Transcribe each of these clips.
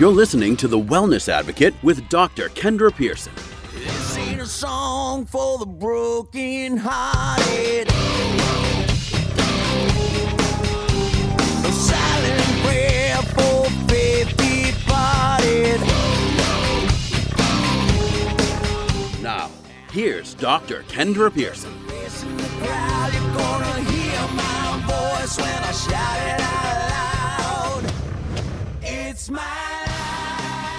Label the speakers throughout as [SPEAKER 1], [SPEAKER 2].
[SPEAKER 1] You're listening to The Wellness Advocate with Dr. Kendra Pearson.
[SPEAKER 2] This ain't a song for the broken hearted. A silent prayer for faith departed.
[SPEAKER 1] Now, here's Dr. Kendra Pearson.
[SPEAKER 2] Facing the crowd, you're gonna hear my voice when I shout it out loud. It's my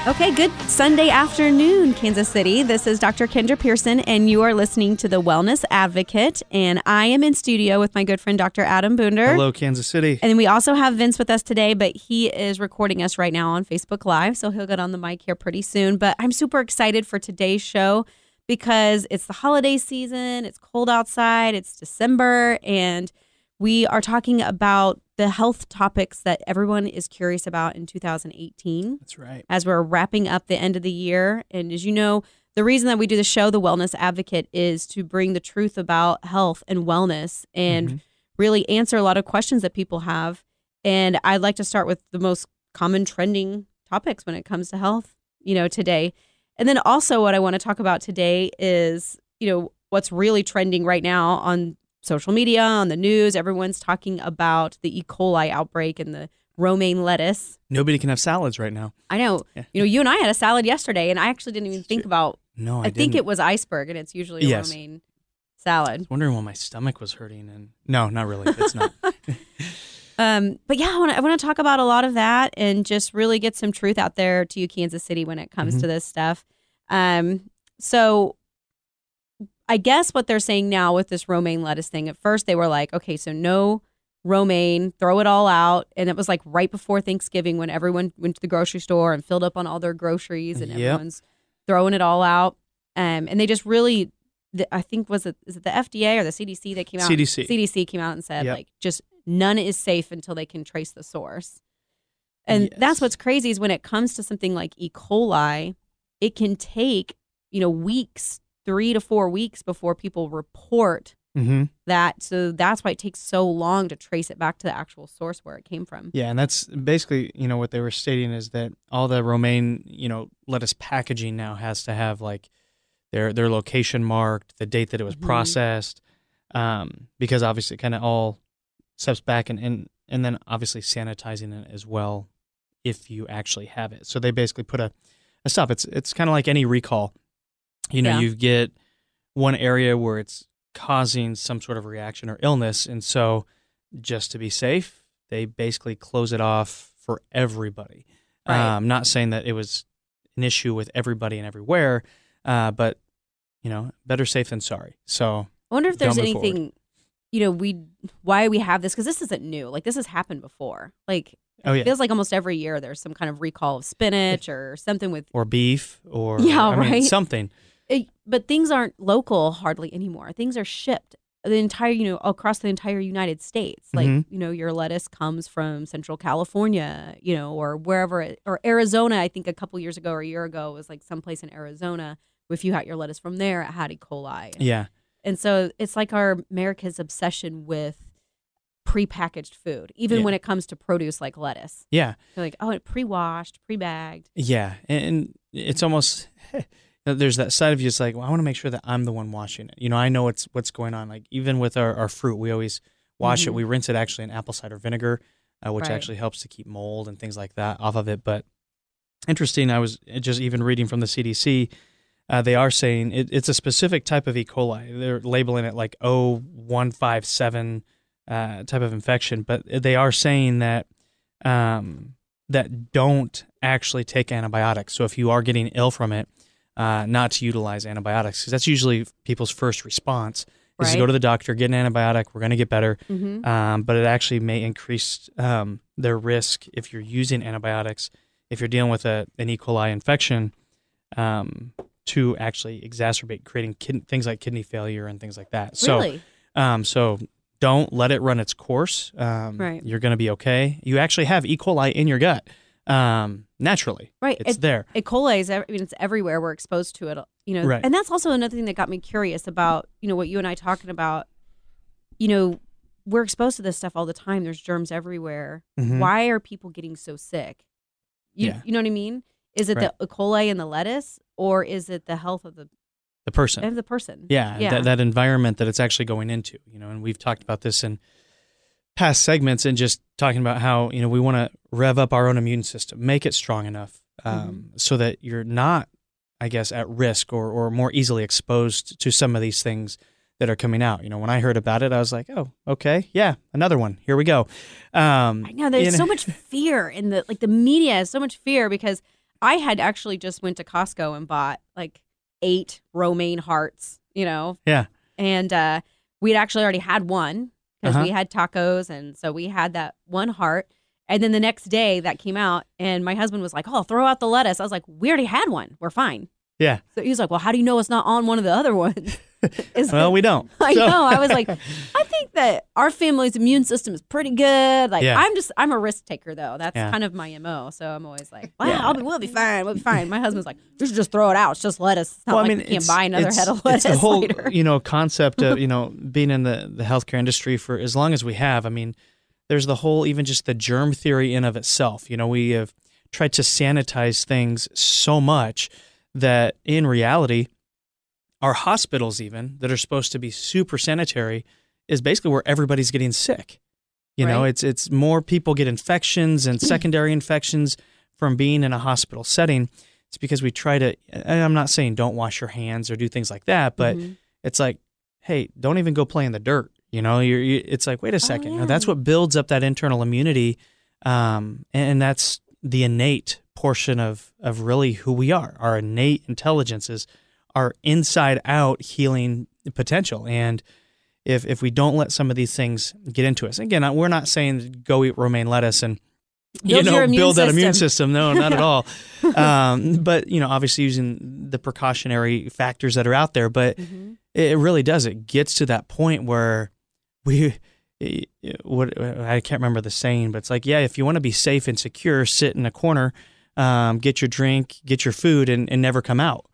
[SPEAKER 3] Okay, good Sunday afternoon, Kansas City. This is Dr. Kendra Pearson, and you are listening to The Wellness Advocate. And I am in studio with my good friend, Dr. Adam Boonder.
[SPEAKER 4] Hello, Kansas City.
[SPEAKER 3] And we also have Vince with us today, but he is recording us right now on Facebook Live. So he'll get on the mic here pretty soon. But I'm super excited for today's show because it's the holiday season, it's cold outside, it's December, and we are talking about the health topics that everyone is curious about in 2018
[SPEAKER 4] That's right.
[SPEAKER 3] as we're wrapping up the end of the year. And as you know, the reason that we do the show, The Wellness Advocate, is to bring the truth about health and wellness and
[SPEAKER 4] Mhm.
[SPEAKER 3] really answer a lot of questions that people have. And I'd like to start with the most common trending topics when it comes to health, you know, today. And then also, what I want to talk about today is, you know, what's really trending right now on social media, on the news. Everyone's talking about the E. coli outbreak and the romaine lettuce.
[SPEAKER 4] Nobody can have salads right now.
[SPEAKER 3] I know.
[SPEAKER 4] Yeah.
[SPEAKER 3] You know, you and I had a salad yesterday, and I actually didn't even think
[SPEAKER 4] True.
[SPEAKER 3] about.
[SPEAKER 4] No, I,
[SPEAKER 3] I, think it was iceberg, and it's usually a
[SPEAKER 4] Yes.
[SPEAKER 3] romaine salad.
[SPEAKER 4] I was wondering why my stomach was hurting, and no, not really. It's not.
[SPEAKER 3] Um, but yeah, I want to talk about a lot of that and just really get some truth out there to you, Kansas City, when it comes
[SPEAKER 4] Mhm.
[SPEAKER 3] to this stuff. Um, so I guess what they're saying now with this romaine lettuce thing, at first they were like, okay, so no romaine, throw it all out, and it was like right before Thanksgiving when everyone went to the grocery store and filled up on all their groceries, and
[SPEAKER 4] Yep.
[SPEAKER 3] everyone's throwing it all out. Um, and they just really, the, I think was it is it the FDA or the CDC that came out?
[SPEAKER 4] CDC.
[SPEAKER 3] CDC came out and said
[SPEAKER 4] Yep.
[SPEAKER 3] like just none is safe until they can trace the source. And
[SPEAKER 4] Yes.
[SPEAKER 3] that's what's crazy is when it comes to something like E. coli, it can take you know weeks, three to four weeks before people report
[SPEAKER 4] hmm
[SPEAKER 3] that. So that's why it takes so long to trace it back to the actual source where it came from.
[SPEAKER 4] Yeah, and that's basically you know what they were stating is that all the romaine you know lettuce packaging now has to have like their their location marked, the date that it was
[SPEAKER 3] Mhm.
[SPEAKER 4] processed, um, because obviously kind of all steps back and, and and then obviously sanitizing it as well if you actually have it. So they basically put a, a stop. It's it's kind of like any recall. You know,
[SPEAKER 3] Yeah.
[SPEAKER 4] you get one area where it's causing some sort of reaction or illness, and so just to be safe, they basically close it off for everybody.
[SPEAKER 3] Right.
[SPEAKER 4] Um, not saying that it was an issue with everybody and everywhere, uh, but you know, better safe than sorry. So
[SPEAKER 3] I wonder if there's
[SPEAKER 4] Don't forward.
[SPEAKER 3] anything, you know, we why we have this because this isn't new. Like this has happened before. Like
[SPEAKER 4] Oh,
[SPEAKER 3] it feels like almost every year there's some kind of recall of spinach or something with
[SPEAKER 4] or beef or
[SPEAKER 3] Yeah,
[SPEAKER 4] I mean,
[SPEAKER 3] right.
[SPEAKER 4] something.
[SPEAKER 3] It, but things aren't local hardly anymore. Things are shipped the entire, you know, across the entire United States. Like,
[SPEAKER 4] Mhm.
[SPEAKER 3] you know, your lettuce comes from Central California, you know, or wherever, it, or Arizona. I think a couple years ago or a year ago it was like someplace in Arizona. If you had your lettuce from there, it had E. coli.
[SPEAKER 4] Yeah.
[SPEAKER 3] And so it's like our America's obsession with prepackaged food, even
[SPEAKER 4] Yeah.
[SPEAKER 3] when it comes to produce like lettuce.
[SPEAKER 4] Yeah.
[SPEAKER 3] They're like, oh, it pre-washed, pre-bagged.
[SPEAKER 4] Yeah. And, and it's almost there's that side of you. It's like, well, I want to make sure that I'm the one washing it. You know, I know what's what's going on. Like even with our, our fruit, we always wash it.
[SPEAKER 3] Mhm.
[SPEAKER 4] We rinse it actually in apple cider vinegar, uh, which
[SPEAKER 3] Right.
[SPEAKER 4] actually helps to keep mold and things like that off of it. But interesting, I was just even reading from the CDC. Uh, they are saying it, it's a specific type of E. coli. They're labeling it like O157 uh, type of infection, but they are saying that um, that don't actually take antibiotics. So if you are getting ill from it, uh, not to utilize antibiotics because that's usually people's first response is to go to the doctor, get an antibiotic. We're going to get better,
[SPEAKER 3] Mm-hmm.
[SPEAKER 4] um, but it actually may increase um, their risk if you're using antibiotics. If you're dealing with a, an E. coli infection, um, to actually exacerbate creating kid- things like kidney failure and things like that. So,
[SPEAKER 3] really?
[SPEAKER 4] um, so don't let it run its course. Um,
[SPEAKER 3] Right.
[SPEAKER 4] You're going to be okay. You actually have E. coli in your gut um, naturally.
[SPEAKER 3] Right.
[SPEAKER 4] It's
[SPEAKER 3] It-
[SPEAKER 4] there.
[SPEAKER 3] E. coli is, I mean, it's everywhere. We're exposed to it, you know.
[SPEAKER 4] Right.
[SPEAKER 3] And that's also another thing that got me curious about, you know, what you and I talking about. You know, we're exposed to this stuff all the time. There's germs everywhere.
[SPEAKER 4] Mhm.
[SPEAKER 3] Why are people getting so sick? You,
[SPEAKER 4] Yeah.
[SPEAKER 3] you know what I mean? Is it
[SPEAKER 4] Right.
[SPEAKER 3] the E. coli in the lettuce or is it the health of the
[SPEAKER 4] the person.
[SPEAKER 3] of the person?
[SPEAKER 4] Yeah,
[SPEAKER 3] Yeah.
[SPEAKER 4] That, that environment that it's actually going into, you know, and we've talked about this in past segments and just talking about how, you know, we want to rev up our own immune system, make it strong enough um, so that you're not, I guess, at risk or, or more easily exposed to some of these things that are coming out. You know, when I heard about it, I was like, oh, okay, yeah, another one. Here we go. Um,
[SPEAKER 3] I know there's so much fear in the like the media has so much fear because I had actually just went to Costco and bought like eight romaine hearts, you know,
[SPEAKER 4] Yeah.
[SPEAKER 3] and uh, we'd actually already had one because
[SPEAKER 4] Uh-huh.
[SPEAKER 3] we had tacos, and so we had that one heart. And then the next day that came out, and my husband was like, "Oh, throw out the lettuce." I was like, "We already had one. We're fine."
[SPEAKER 4] Yeah.
[SPEAKER 3] So he was like, "Well, how do you know it's not on one of the other ones?" Is
[SPEAKER 4] Well, we don't.
[SPEAKER 3] I
[SPEAKER 4] So-
[SPEAKER 3] know. I was like, I think that our family's immune system is pretty good. Like,
[SPEAKER 4] Yeah.
[SPEAKER 3] I'm just, I'm a risk taker though. That's
[SPEAKER 4] Yeah.
[SPEAKER 3] kind of my mo. So I'm always like, well,
[SPEAKER 4] Yeah.
[SPEAKER 3] I'll be, we'll be fine. We'll be fine. My husband's like, should just throw it out. It's just lettuce. It's
[SPEAKER 4] well, I mean,
[SPEAKER 3] you can't buy another head of lettuce
[SPEAKER 4] It's the whole,
[SPEAKER 3] later.
[SPEAKER 4] you know, concept of you know being in the the healthcare industry for as long as we have. I mean, there's the whole even just the germ theory in of itself. You know, we have tried to sanitize things so much that in reality, our hospitals even that are supposed to be super sanitary is basically where everybody's getting sick. You know, it's it's more people get infections and secondary infections from being in a hospital setting. It's because we try to. And I'm not saying don't wash your hands or do things like that, but
[SPEAKER 3] Mhm.
[SPEAKER 4] it's like, hey, don't even go play in the dirt. You know, you're, you, it's like, wait a second. Now,
[SPEAKER 3] yeah.
[SPEAKER 4] that's what builds up that internal immunity, um, and that's the innate portion of of really who we are. Our innate intelligence is our inside out healing potential, and if if we don't let some of these things get into us, again, we're not saying go eat romaine lettuce and you
[SPEAKER 3] Build
[SPEAKER 4] know build that immune
[SPEAKER 3] system.
[SPEAKER 4] system. No, not at all. um, but you know, obviously using the precautionary factors that are out there, but
[SPEAKER 3] Mhm.
[SPEAKER 4] it really does. It gets to that point where we, what I can't remember the saying, but it's like, yeah, if you want to be safe and secure, sit in a corner, um, get your drink, get your food, and, and never come out.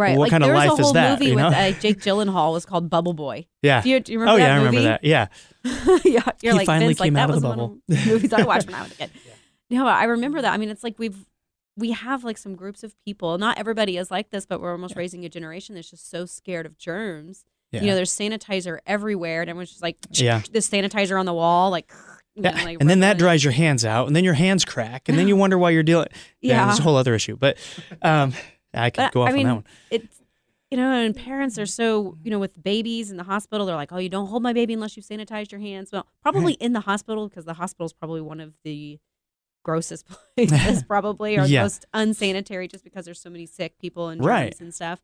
[SPEAKER 3] Right.
[SPEAKER 4] what
[SPEAKER 3] like,
[SPEAKER 4] kind of
[SPEAKER 3] there was
[SPEAKER 4] life
[SPEAKER 3] a
[SPEAKER 4] is
[SPEAKER 3] whole
[SPEAKER 4] that,
[SPEAKER 3] movie
[SPEAKER 4] you
[SPEAKER 3] with uh, Jake Gyllenhaal was called Bubble Boy.
[SPEAKER 4] Yeah.
[SPEAKER 3] Do you, do you remember
[SPEAKER 4] oh
[SPEAKER 3] that
[SPEAKER 4] yeah, I remember that. Yeah.
[SPEAKER 3] yeah, you're
[SPEAKER 4] He
[SPEAKER 3] like
[SPEAKER 4] finally
[SPEAKER 3] Vince, like,
[SPEAKER 4] came
[SPEAKER 3] that
[SPEAKER 4] out of the
[SPEAKER 3] one
[SPEAKER 4] bubble.
[SPEAKER 3] movies I watched when I was a kid. No, I remember that. I mean, it's like we've we have like some groups of people. Not everybody is like this, but we're almost raising a generation that's just so scared of germs.
[SPEAKER 4] Yeah.
[SPEAKER 3] You know, there's sanitizer everywhere, and everyone's just like,
[SPEAKER 4] Yeah.
[SPEAKER 3] this sanitizer on the wall, like, know,
[SPEAKER 4] Yeah.
[SPEAKER 3] like
[SPEAKER 4] and then that dries your hands out, and then your hands crack, and then you wonder why you're dealing. Yeah,
[SPEAKER 3] Yeah.
[SPEAKER 4] that's a whole other issue. But um, I could
[SPEAKER 3] But,
[SPEAKER 4] go off
[SPEAKER 3] I mean,
[SPEAKER 4] on that one.
[SPEAKER 3] it's you know, and parents are so you know with babies in the hospital, they're like, oh, you don't hold my baby unless you've sanitized your hands. Well, probably in the hospital because the hospital is probably one of the grossest places, probably, or
[SPEAKER 4] Yeah.
[SPEAKER 3] most unsanitary, just because there's so many sick people and
[SPEAKER 4] Right.
[SPEAKER 3] and stuff.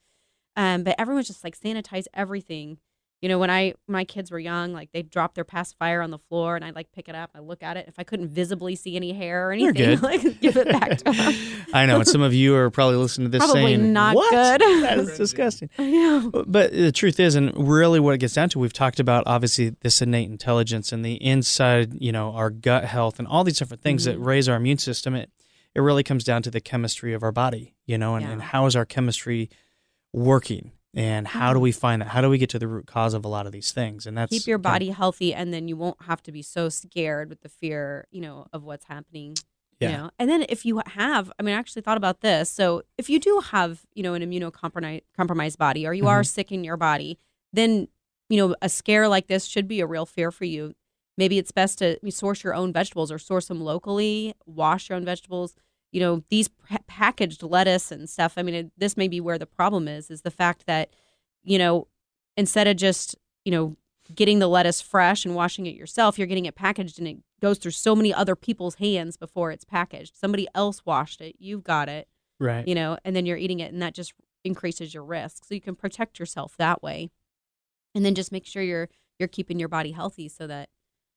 [SPEAKER 3] Um, but everyone's just like sanitize everything. You know, when I my kids were young, like they'd drop their pacifier on the floor, and I'd like pick it up, I look at it. If I couldn't visibly see any hair or anything, like give it back to them.
[SPEAKER 4] I know, and some of you are probably listening to this
[SPEAKER 3] Probably
[SPEAKER 4] saying,
[SPEAKER 3] not
[SPEAKER 4] "What?
[SPEAKER 3] good."
[SPEAKER 4] That is disgusting."
[SPEAKER 3] yeah.
[SPEAKER 4] But the truth is, and really what it gets down to, we've talked about obviously this innate intelligence and the inside, you know, our gut health and all these different things that
[SPEAKER 3] Mhm.
[SPEAKER 4] raise our immune system. It it really comes down to the chemistry of our body, you know, and,
[SPEAKER 3] Yeah.
[SPEAKER 4] and how is our chemistry working and how do we find that? How do we get to the root cause of a lot of these things? And that's
[SPEAKER 3] keep your
[SPEAKER 4] kind of-
[SPEAKER 3] body healthy and then you won't have to be so scared with the fear you know of what's happening
[SPEAKER 4] Yeah.
[SPEAKER 3] you know and then if you have i mean i actually thought about this so if you do have you know an immunocompromised body or you are
[SPEAKER 4] Mhm.
[SPEAKER 3] sick in your body then you know a scare like this should be a real fear for you maybe it's best to source your own vegetables or source them locally wash your own vegetables you know these pa- packaged lettuce and stuff i mean it, this may be where the problem is is the fact that you know instead of just you know getting the lettuce fresh and washing it yourself you're getting it packaged and it goes through so many other people's hands before it's packaged. Somebody else washed it. You've got it
[SPEAKER 4] right.
[SPEAKER 3] you know and then you're eating it and that just increases your risk. So you can protect yourself that way. And then just make sure you're you're keeping your body healthy so that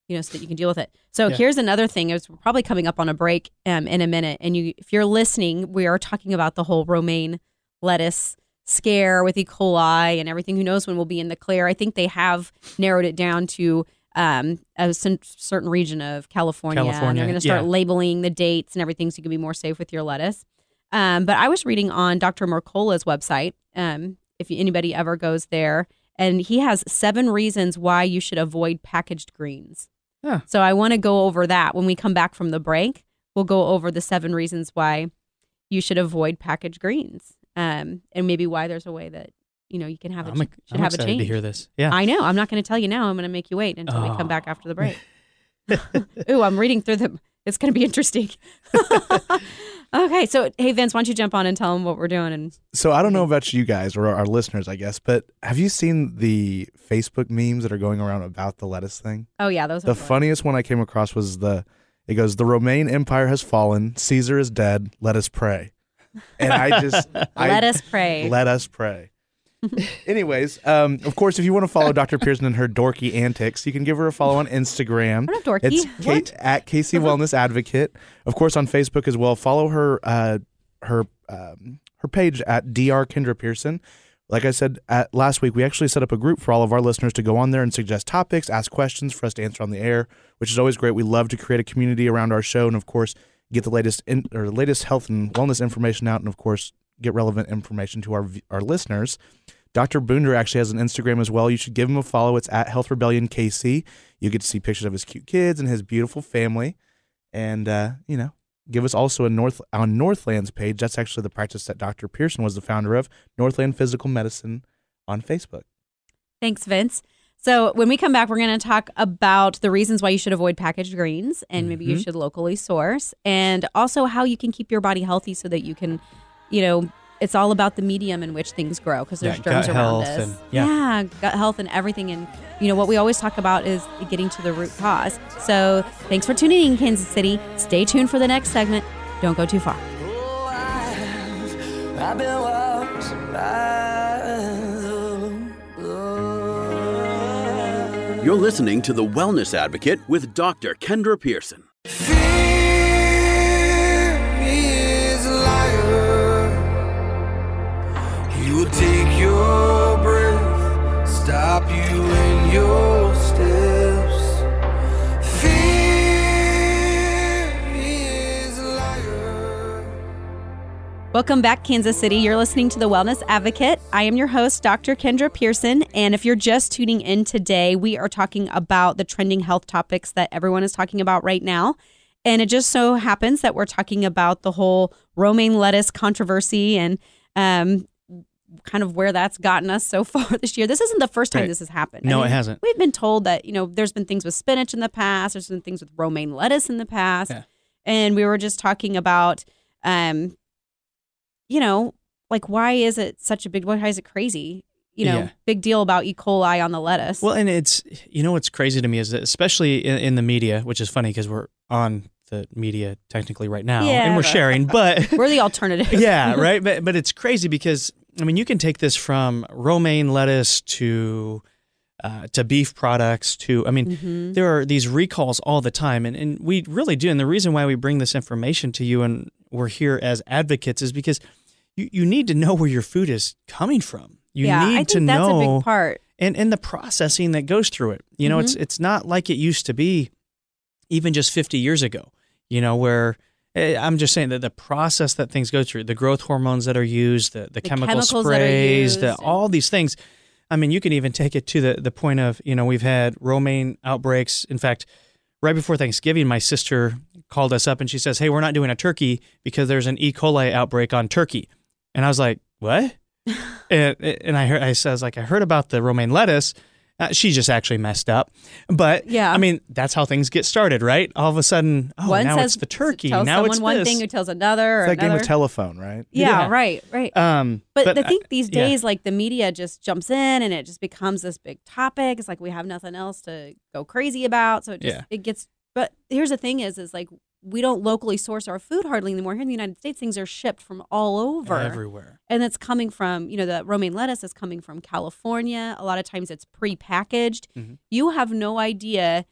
[SPEAKER 3] you know so that you can deal with it so
[SPEAKER 4] Yeah.
[SPEAKER 3] here's another thing it's probably coming up on a break um, in a minute and you if you're listening we are talking about the whole romaine lettuce scare with E. coli and everything who knows when we'll be in the clear i think they have narrowed it down to um, a certain region of California. and
[SPEAKER 4] California,
[SPEAKER 3] they're going to start
[SPEAKER 4] yeah.
[SPEAKER 3] labeling the dates and everything so you can be more safe with your lettuce. Um, but I was reading on Dr. Mercola's website, um, if anybody ever goes there, and he has seven reasons why you should avoid packaged greens.
[SPEAKER 4] Huh.
[SPEAKER 3] So I want to go over that when we come back from the break. we'll go over the seven reasons why you should avoid packaged greens, um, and maybe why there's a way that you know you can have a
[SPEAKER 4] I'm,
[SPEAKER 3] should
[SPEAKER 4] I'm
[SPEAKER 3] have a change.
[SPEAKER 4] to hear this. Yeah.
[SPEAKER 3] I know. I'm not going to tell you now. I'm going to make you wait until we come back
[SPEAKER 4] Oh.
[SPEAKER 3] after the break. Ooh, I'm reading through them. It's going to be interesting. okay, so hey Vince, why don't you jump on and tell them what we're doing? And
[SPEAKER 5] So I don't know about you guys or our listeners, I guess, but have you seen the Facebook memes that are going around about the lettuce thing?
[SPEAKER 3] oh yeah, those are
[SPEAKER 5] The
[SPEAKER 3] fun.
[SPEAKER 5] funniest one I came across was the it goes, The Romaine Empire has fallen, Caesar is dead, let us pray. And I just I,
[SPEAKER 3] Let us pray.
[SPEAKER 5] Let us pray. Anyways, um, of course, if you want to follow Dr. Pearson and her dorky antics, you can give her a follow on Instagram.
[SPEAKER 3] We're not dorky.
[SPEAKER 5] It's? Kate, at KC Wellness Advocate. Of course, on Facebook as well. Follow her uh, her um, her page at Dr. Kendra Pearson. Like I said at last week, we actually set up a group for all of our listeners to go on there and suggest topics, ask questions for us to answer on the air, which is always great. We love to create a community around our show, and of course, get the latest in, or the latest health and wellness information out, and of course, get relevant information to our our listeners. Dr. Boonder actually has an Instagram as well. You should give him a follow. It's at Health Rebellion KC. You get to see pictures of his cute kids and his beautiful family, and uh, you know, give us also a North on Northland's page. That's actually the practice that Dr. Pearson was the founder of, Northland Physical Medicine on Facebook.
[SPEAKER 3] Thanks, Vince. So when we come back, we're going to talk about the reasons why you should avoid packaged greens, and maybe you
[SPEAKER 5] Mhm.
[SPEAKER 3] should locally source, and also how you can keep your body healthy so that you can, you know. It's all about the medium in which things grow because there's
[SPEAKER 4] Yeah,
[SPEAKER 3] germs
[SPEAKER 4] gut
[SPEAKER 3] around
[SPEAKER 4] health
[SPEAKER 3] us.
[SPEAKER 4] and- yeah.
[SPEAKER 3] gut health and everything. And you know what we always talk about is getting to the root cause. So thanks for tuning in, Kansas City. Stay tuned for the next segment. Don't go too far.
[SPEAKER 2] Oh, I've, I've been lost by.
[SPEAKER 1] You're listening to The Wellness Advocate with Dr. Kendra Pearson.
[SPEAKER 3] Welcome back, Kansas City. You're listening to The Wellness Advocate. I am your host, Dr. Kendra Pearson. And if you're just tuning in today, we are talking about the trending health topics that everyone is talking about right now. And it just so happens that we're talking about the whole romaine lettuce controversy and um, kind of where that's gotten us so far this year. This isn't the first time
[SPEAKER 4] Right.
[SPEAKER 3] this has happened.
[SPEAKER 4] No, it hasn't.
[SPEAKER 3] We've been told that, you know, there's been things with spinach in the past, there's been things with romaine lettuce in the past.
[SPEAKER 4] Yeah.
[SPEAKER 3] And we were just talking about, um, you know, like why is it such a big, why is it crazy? You know,
[SPEAKER 4] Yeah.
[SPEAKER 3] big deal about E. coli on the lettuce.
[SPEAKER 4] Well, and it's you know what's crazy to me is that especially in, in the media, which is funny because we're on the media technically right now
[SPEAKER 3] Yeah,
[SPEAKER 4] and we're sharing, but
[SPEAKER 3] we're the alternative.
[SPEAKER 4] yeah, right. But but it's crazy because I mean you can take this from romaine lettuce to uh, to beef products to I mean
[SPEAKER 3] Mhm.
[SPEAKER 4] there are these recalls all the time and, and we really do and the reason why we bring this information to you and we're here as advocates is because you, you need to know where your food is coming from. You
[SPEAKER 3] yeah,
[SPEAKER 4] need
[SPEAKER 3] I think
[SPEAKER 4] to
[SPEAKER 3] that's
[SPEAKER 4] know
[SPEAKER 3] a big part.
[SPEAKER 4] and and the processing that goes through it. You know, it's
[SPEAKER 3] Mm-hmm.
[SPEAKER 4] it's not like it used to be, even just 50 years ago. You know, where eh, I'm just saying that the process that things go through, the growth hormones that are used, the the, chemical
[SPEAKER 3] chemicals
[SPEAKER 4] sprays,
[SPEAKER 3] used
[SPEAKER 4] the all these things. I mean, you can even take it to the the point of you know we've had romaine outbreaks. In fact, right before Thanksgiving, my sister called us up and she says, "Hey, we're not doing a turkey because there's an E. coli outbreak on turkey," and I was like, "What?" and and I heard I says like I heard about the romaine lettuce. Uh, she just actually messed up, but
[SPEAKER 3] Yeah.
[SPEAKER 4] I mean that's how things get started, right? All of a sudden, oh,
[SPEAKER 3] one
[SPEAKER 4] now
[SPEAKER 3] says
[SPEAKER 4] it's the turkey.
[SPEAKER 3] Tells
[SPEAKER 4] Now
[SPEAKER 3] someone
[SPEAKER 4] it's
[SPEAKER 3] one
[SPEAKER 4] this.
[SPEAKER 3] thing who tells another. Or
[SPEAKER 5] It's that game of telephone, right?
[SPEAKER 3] yeah,
[SPEAKER 4] Yeah.
[SPEAKER 3] right, right.
[SPEAKER 4] um,
[SPEAKER 3] But, I
[SPEAKER 4] uh,
[SPEAKER 3] think these
[SPEAKER 4] yeah.
[SPEAKER 3] days, like the media just jumps in and it just becomes this big topic. It's like we have nothing else to go crazy about. So it just
[SPEAKER 4] Yeah.
[SPEAKER 3] it gets. But here's the thing: is is like we don't locally source our food hardly anymore. Here in the United States, things are shipped from all over,
[SPEAKER 4] everywhere.
[SPEAKER 3] and it's coming from you know the romaine lettuce is coming from California. A lot of times it's pre-packaged.
[SPEAKER 4] Mhm.
[SPEAKER 3] You have no idea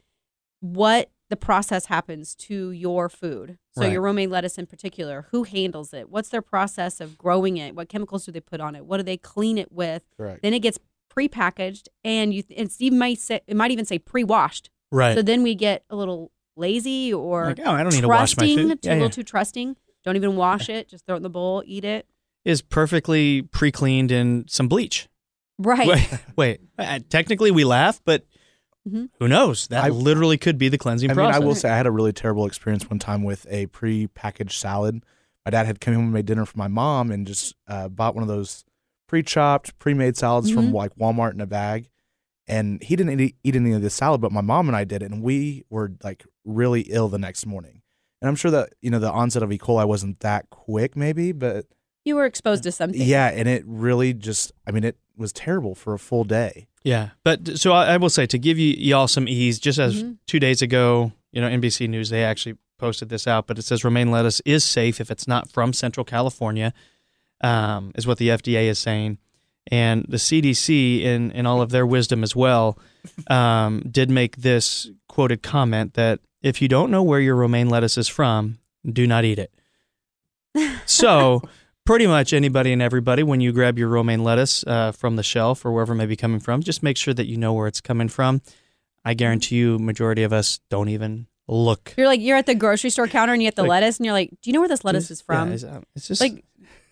[SPEAKER 3] what the process happens to your food. So
[SPEAKER 4] Right.
[SPEAKER 3] your romaine lettuce in particular, who handles it? What's their process of growing it? What chemicals do they put on it? What do they clean it with?
[SPEAKER 5] Correct.
[SPEAKER 3] Then it gets pre-packaged, and you it's even might say it might even say pre-washed.
[SPEAKER 4] Right.
[SPEAKER 3] So then we get a little lazy or
[SPEAKER 4] like, oh, I don't need to wash my food.
[SPEAKER 3] too,
[SPEAKER 4] Yeah,
[SPEAKER 3] a little
[SPEAKER 4] yeah.
[SPEAKER 3] too trusting. Don't even wash it; just throw it in the bowl, eat it.
[SPEAKER 4] Is perfectly pre-cleaned in some bleach.
[SPEAKER 3] Right.
[SPEAKER 4] Wait, wait. Uh, technically, we laugh, but Who knows? That
[SPEAKER 5] I-
[SPEAKER 4] literally could be the cleansing
[SPEAKER 5] I mean,
[SPEAKER 4] process.
[SPEAKER 5] I will say I had a really terrible experience one time with a pre-packaged salad. My dad had come home and made dinner for my mom and just uh, bought one of those pre-chopped, pre-made salads
[SPEAKER 3] Mhm.
[SPEAKER 5] from like Walmart in a bag. And he didn't eat, eat any of the salad, but my mom and I did it, and we were like really ill the next morning. And I'm sure that you know the onset of E. coli wasn't that quick, maybe, but
[SPEAKER 3] You were exposed to something.
[SPEAKER 5] yeah, and it really just, I mean, it was terrible for a full day.
[SPEAKER 4] Yeah, but so I, I will say to give you y'all some ease, just as
[SPEAKER 3] Mhm.
[SPEAKER 4] two days ago, you know, NBC News they actually posted this out, but it says romaine lettuce is safe if it's not from Central California, um, is what the FDA is saying, and the CDC, in in all of their wisdom as well, um, did make this quoted comment that if you don't know where your romaine lettuce is from, do not eat it. So. Pretty much anybody and everybody, when you grab your romaine lettuce uh, from the shelf or wherever it may be coming from, just make sure that you know where it's coming from. I guarantee you, majority of us don't even look.
[SPEAKER 3] You're like you're at the grocery store counter and you get the
[SPEAKER 4] Like-
[SPEAKER 3] lettuce and you're like, do you know where this lettuce is from?
[SPEAKER 4] Yeah, it's, uh, it's just
[SPEAKER 3] like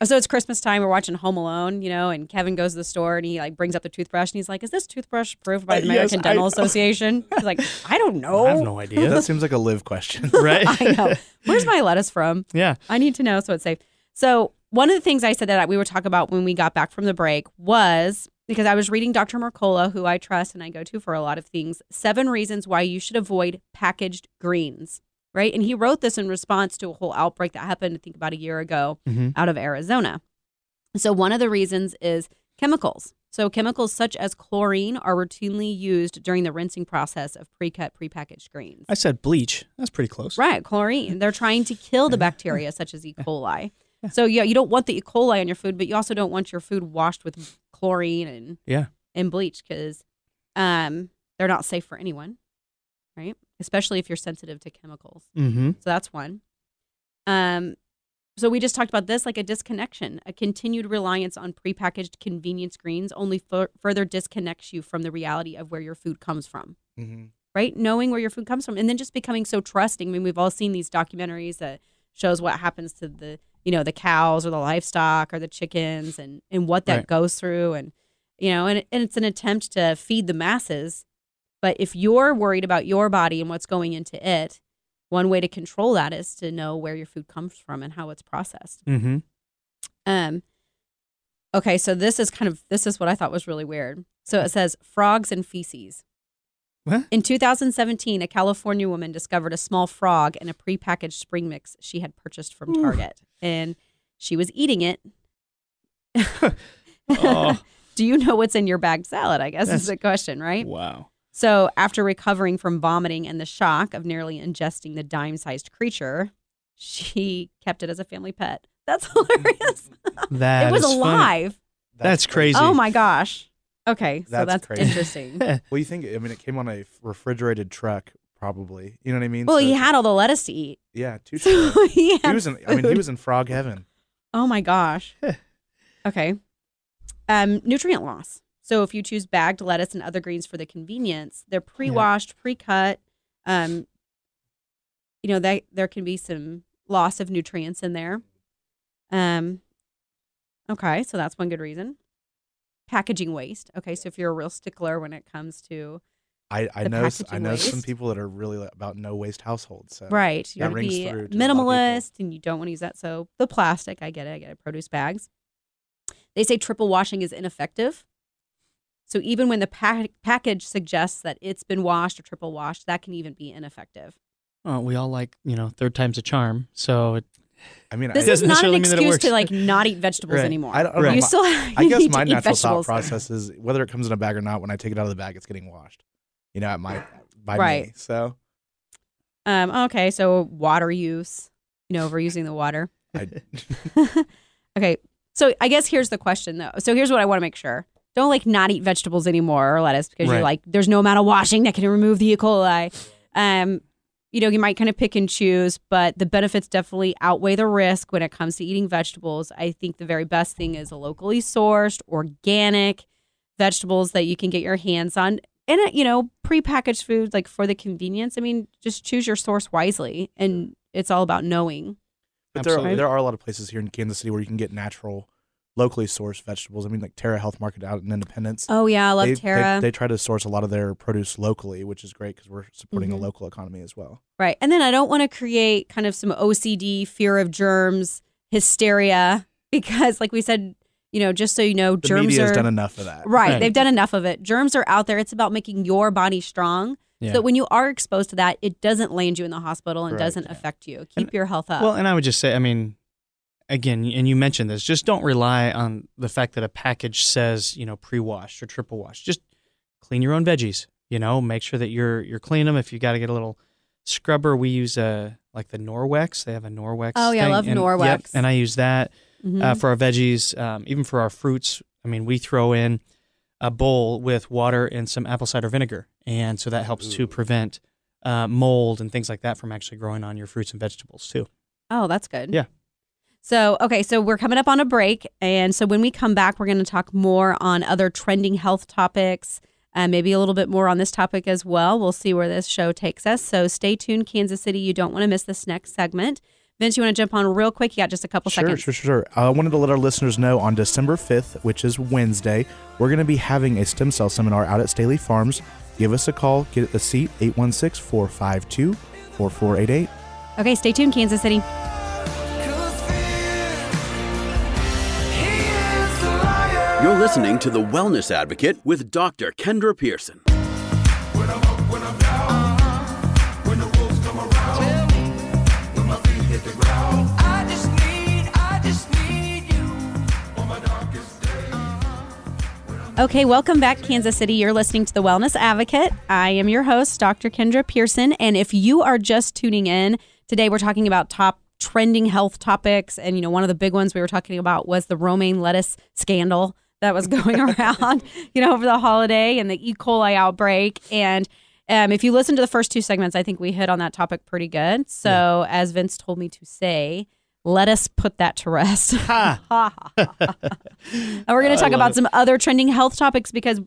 [SPEAKER 3] so it's Christmas time. We're watching Home Alone, you know, and Kevin goes to the store and he like brings up the toothbrush and he's like, "Is this toothbrush approved by the
[SPEAKER 5] Uh, yes,
[SPEAKER 3] American
[SPEAKER 5] I
[SPEAKER 3] Dental
[SPEAKER 5] know.
[SPEAKER 3] Association?" He's like, "I don't know.
[SPEAKER 4] I have no idea.
[SPEAKER 5] That seems like a live question.
[SPEAKER 4] right?
[SPEAKER 3] I know. Where's my lettuce from?
[SPEAKER 4] yeah.
[SPEAKER 3] I need to know so it's safe." So one of the things I said that we were talking about when we got back from the break was because I was reading Dr. Mercola, who I trust and I go to for a lot of things, seven reasons why you should avoid packaged greens. Right. And he wrote this in response to a whole outbreak that happened, I think, about a year ago
[SPEAKER 4] hmm
[SPEAKER 3] out of Arizona. So, one of the reasons is chemicals. So, chemicals such as chlorine are routinely used during the rinsing process of pre cut, prepackaged greens.
[SPEAKER 4] I said bleach. That's pretty close.
[SPEAKER 3] Right, chlorine. They're trying to kill the bacteria such as E. coli. So, yeah, you don't want the E. coli on your food, but you also don't want your food washed with chlorine and,
[SPEAKER 4] Yeah.
[SPEAKER 3] and bleach because um, they're not safe for anyone, right? Especially if you're sensitive to chemicals.
[SPEAKER 4] Mm-hmm.
[SPEAKER 3] So that's one. Um, so we just talked about this like a disconnection, a continued reliance on prepackaged convenience greens only fur- further disconnects you from the reality of where your food comes from,
[SPEAKER 5] Mhm.
[SPEAKER 3] right? Knowing where your food comes from, and then just becoming so trusting. I mean, we've all seen these documentaries that shows what happens to the you know the cows or the livestock or the chickens and and what that
[SPEAKER 4] Right.
[SPEAKER 3] goes through and you know and, and it's an attempt to feed the masses but if you're worried about your body and what's going into it one way to control that is to know where your food comes from and how it's processed
[SPEAKER 4] Mm-hmm.
[SPEAKER 3] um okay so this is kind of this is what i thought was really weird so it says frogs and feces
[SPEAKER 4] What?
[SPEAKER 3] in 2017 a california woman discovered a small frog in a prepackaged spring mix she had purchased from target and she was eating it
[SPEAKER 4] Oh.
[SPEAKER 3] do you know what's in your bagged salad i guess is
[SPEAKER 4] That's-
[SPEAKER 3] the question right
[SPEAKER 4] Wow.
[SPEAKER 3] So, after recovering from vomiting and the shock of nearly ingesting the dime sized creature, she kept it as a family pet. That's hilarious.
[SPEAKER 4] That
[SPEAKER 3] it was
[SPEAKER 4] is funny.
[SPEAKER 3] alive.
[SPEAKER 4] That's crazy.
[SPEAKER 3] Oh my gosh. Okay, so
[SPEAKER 5] That's
[SPEAKER 3] that's,
[SPEAKER 5] crazy.
[SPEAKER 3] interesting.
[SPEAKER 5] Well, you think? I mean, it came on a refrigerated truck, probably. You know what I mean?
[SPEAKER 3] well,
[SPEAKER 5] So-
[SPEAKER 3] he had all the lettuce to eat.
[SPEAKER 5] Yeah, too.
[SPEAKER 3] So he,
[SPEAKER 5] he was in. I mean, he was in frog heaven.
[SPEAKER 3] Oh my gosh. okay. Um, nutrient loss. So if you choose bagged lettuce and other greens for the convenience, they're pre-washed, pre-cut. Um, you know, that there can be some loss of nutrients in there. Um, okay, so that's one good reason. Packaging waste. Okay, so if you're a real stickler when it comes to
[SPEAKER 5] I, I know I know some people that are really about no waste households. So.
[SPEAKER 3] Right. You want to be
[SPEAKER 5] a lot of people.
[SPEAKER 3] minimalist and you don't want to use that. So the plastic, I get it. I get it. Produce bags. They say triple washing is ineffective. So even when the pack- package suggests that it's been washed or triple washed, that can even be ineffective.
[SPEAKER 4] Well, we all like you know third time's a charm. So it,
[SPEAKER 5] I mean,
[SPEAKER 3] This
[SPEAKER 5] I,
[SPEAKER 3] is
[SPEAKER 4] doesn't
[SPEAKER 3] an
[SPEAKER 4] necessarily mean that it
[SPEAKER 3] excuse to like not eat vegetables
[SPEAKER 4] Right.
[SPEAKER 3] anymore.
[SPEAKER 5] I don't, I don't
[SPEAKER 4] Right.
[SPEAKER 5] know.
[SPEAKER 3] You
[SPEAKER 5] My-
[SPEAKER 3] still
[SPEAKER 5] I
[SPEAKER 3] you
[SPEAKER 5] guess my
[SPEAKER 3] to eat
[SPEAKER 5] natural thought process is whether it comes in a bag or not. When I take it out of the bag, it's getting washed. You know, at my by
[SPEAKER 3] Right.
[SPEAKER 5] me. So
[SPEAKER 3] Um, okay, so water use, you know, overusing the water.
[SPEAKER 5] I,
[SPEAKER 3] okay, so I guess here's the question though. So here's what I want to make sure: don't like not eat vegetables anymore or lettuce because
[SPEAKER 4] Right.
[SPEAKER 3] you're like, there's no amount of washing that can remove the E. coli. Um, you know, you might kind of pick and choose, but the benefits definitely outweigh the risk when it comes to eating vegetables. I think the very best thing is a locally sourced, organic vegetables that you can get your hands on. And, uh, you know, prepackaged foods like for the convenience. I mean, just choose your source wisely. And it's all about knowing.
[SPEAKER 5] but there are, there are a lot of places here in Kansas City where you can get natural locally sourced vegetables. I mean, like Terra Health Market out in Independence.
[SPEAKER 3] Oh yeah, I love
[SPEAKER 5] they, they- They, try to source a lot of their produce locally, which is great because we're supporting
[SPEAKER 3] Mhm.
[SPEAKER 5] a local economy as well.
[SPEAKER 3] Right. And then I don't want to create kind of some OCD, fear of germs, hysteria, because like we said, you know, just so you know,
[SPEAKER 5] The
[SPEAKER 3] germs
[SPEAKER 5] media
[SPEAKER 3] are
[SPEAKER 5] done enough of that.
[SPEAKER 3] right.
[SPEAKER 4] Right.
[SPEAKER 3] They've done enough of it. Germs are out there. It's about making your body strong.
[SPEAKER 4] Yeah.
[SPEAKER 3] So that when you are exposed to that, it doesn't land you in the hospital and
[SPEAKER 5] Correct,
[SPEAKER 3] doesn't
[SPEAKER 5] yeah.
[SPEAKER 3] affect you. Keep
[SPEAKER 4] And-
[SPEAKER 3] your health up.
[SPEAKER 4] Well, and I would just say, I mean, again, and you mentioned this, just don't rely on the fact that a package says, you know, pre-washed or triple washed. Just clean your own veggies. You know, make sure that you're you're cleaning them. If you got to get a little scrubber, we use a like the Norwex. They have a Norwex.
[SPEAKER 3] Oh, yeah, I love
[SPEAKER 4] and,
[SPEAKER 3] Norwex.
[SPEAKER 4] Yep, and I use that
[SPEAKER 3] Mhm.
[SPEAKER 4] uh, for our veggies, um, even for our fruits. I mean, we throw in a bowl with water and some apple cider vinegar, and so that helps to prevent uh, mold and things like that from actually growing on your fruits and vegetables too.
[SPEAKER 3] Oh, that's good.
[SPEAKER 4] Yeah.
[SPEAKER 3] So, okay, so we're coming up on a break. And so when we come back, we're going to talk more on other trending health topics, uh, maybe a little bit more on this topic as well. We'll see where this show takes us. So stay tuned, Kansas City. You don't want to miss this next segment. Vince, you want to jump on real quick? You got just a couple
[SPEAKER 5] Sure,
[SPEAKER 3] seconds.
[SPEAKER 5] sure, sure, sure. I wanted to let our listeners know on December 5th, which is Wednesday, we're going to be having a stem cell seminar out at Staley Farms. Give us a call, get a seat, 816 452 4488.
[SPEAKER 3] Okay, stay tuned, Kansas City.
[SPEAKER 1] You're listening to The Wellness Advocate with Dr. Kendra Pearson.
[SPEAKER 3] Okay, welcome back, Kansas City. You're listening to The Wellness Advocate. I am your host, Dr. Kendra Pearson. And if you are just tuning in, today we're talking about top trending health topics. And, you know, one of the big ones we were talking about was the romaine lettuce scandal that was going around, you know, over the holiday and the E. coli outbreak. And um, if you listen to the first two segments, I think we hit on that topic pretty good. So, as Vince told me to say, let us put that to rest. and we're going to talk about some other trending health topics because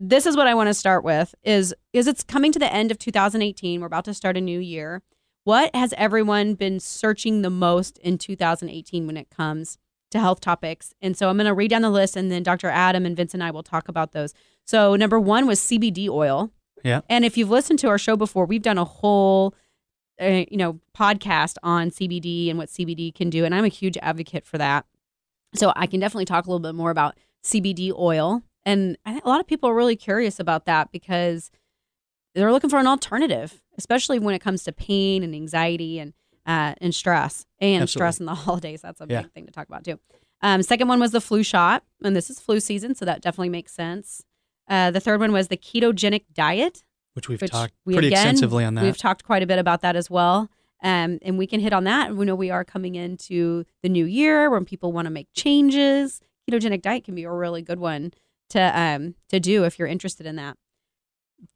[SPEAKER 3] this is what I want to start with is is it's coming to the end of 2018. We're about to start a new year. What has everyone been searching the most in 2018 when it comes to health topics? And so I'm going to read down the list and then Dr. Adam and Vince and I will talk about those. So number 1 was CBD oil.
[SPEAKER 4] Yeah.
[SPEAKER 3] And if you've listened to our show before, we've done a whole uh, you know podcast on CBD and what CBD can do and I'm a huge advocate for that. So I can definitely talk a little bit more about CBD oil. And I think a lot of people are really curious about that because they're looking for an alternative, especially when it comes to pain and anxiety and uh, and stress and
[SPEAKER 4] Absolutely.
[SPEAKER 3] stress in the holidays. That's a
[SPEAKER 4] Yeah.
[SPEAKER 3] big thing to talk about too. Um, second one was the flu shot, and this is flu season, so that definitely makes sense. Uh, the third one was the ketogenic diet,
[SPEAKER 4] which we've
[SPEAKER 3] which
[SPEAKER 4] talked
[SPEAKER 3] we
[SPEAKER 4] pretty
[SPEAKER 3] again,
[SPEAKER 4] extensively on that.
[SPEAKER 3] We've talked quite a bit about that as well. Um, and we can hit on that. We know we are coming into the new year when people want to make changes. Ketogenic diet can be a really good one to um, to do if you're interested in that.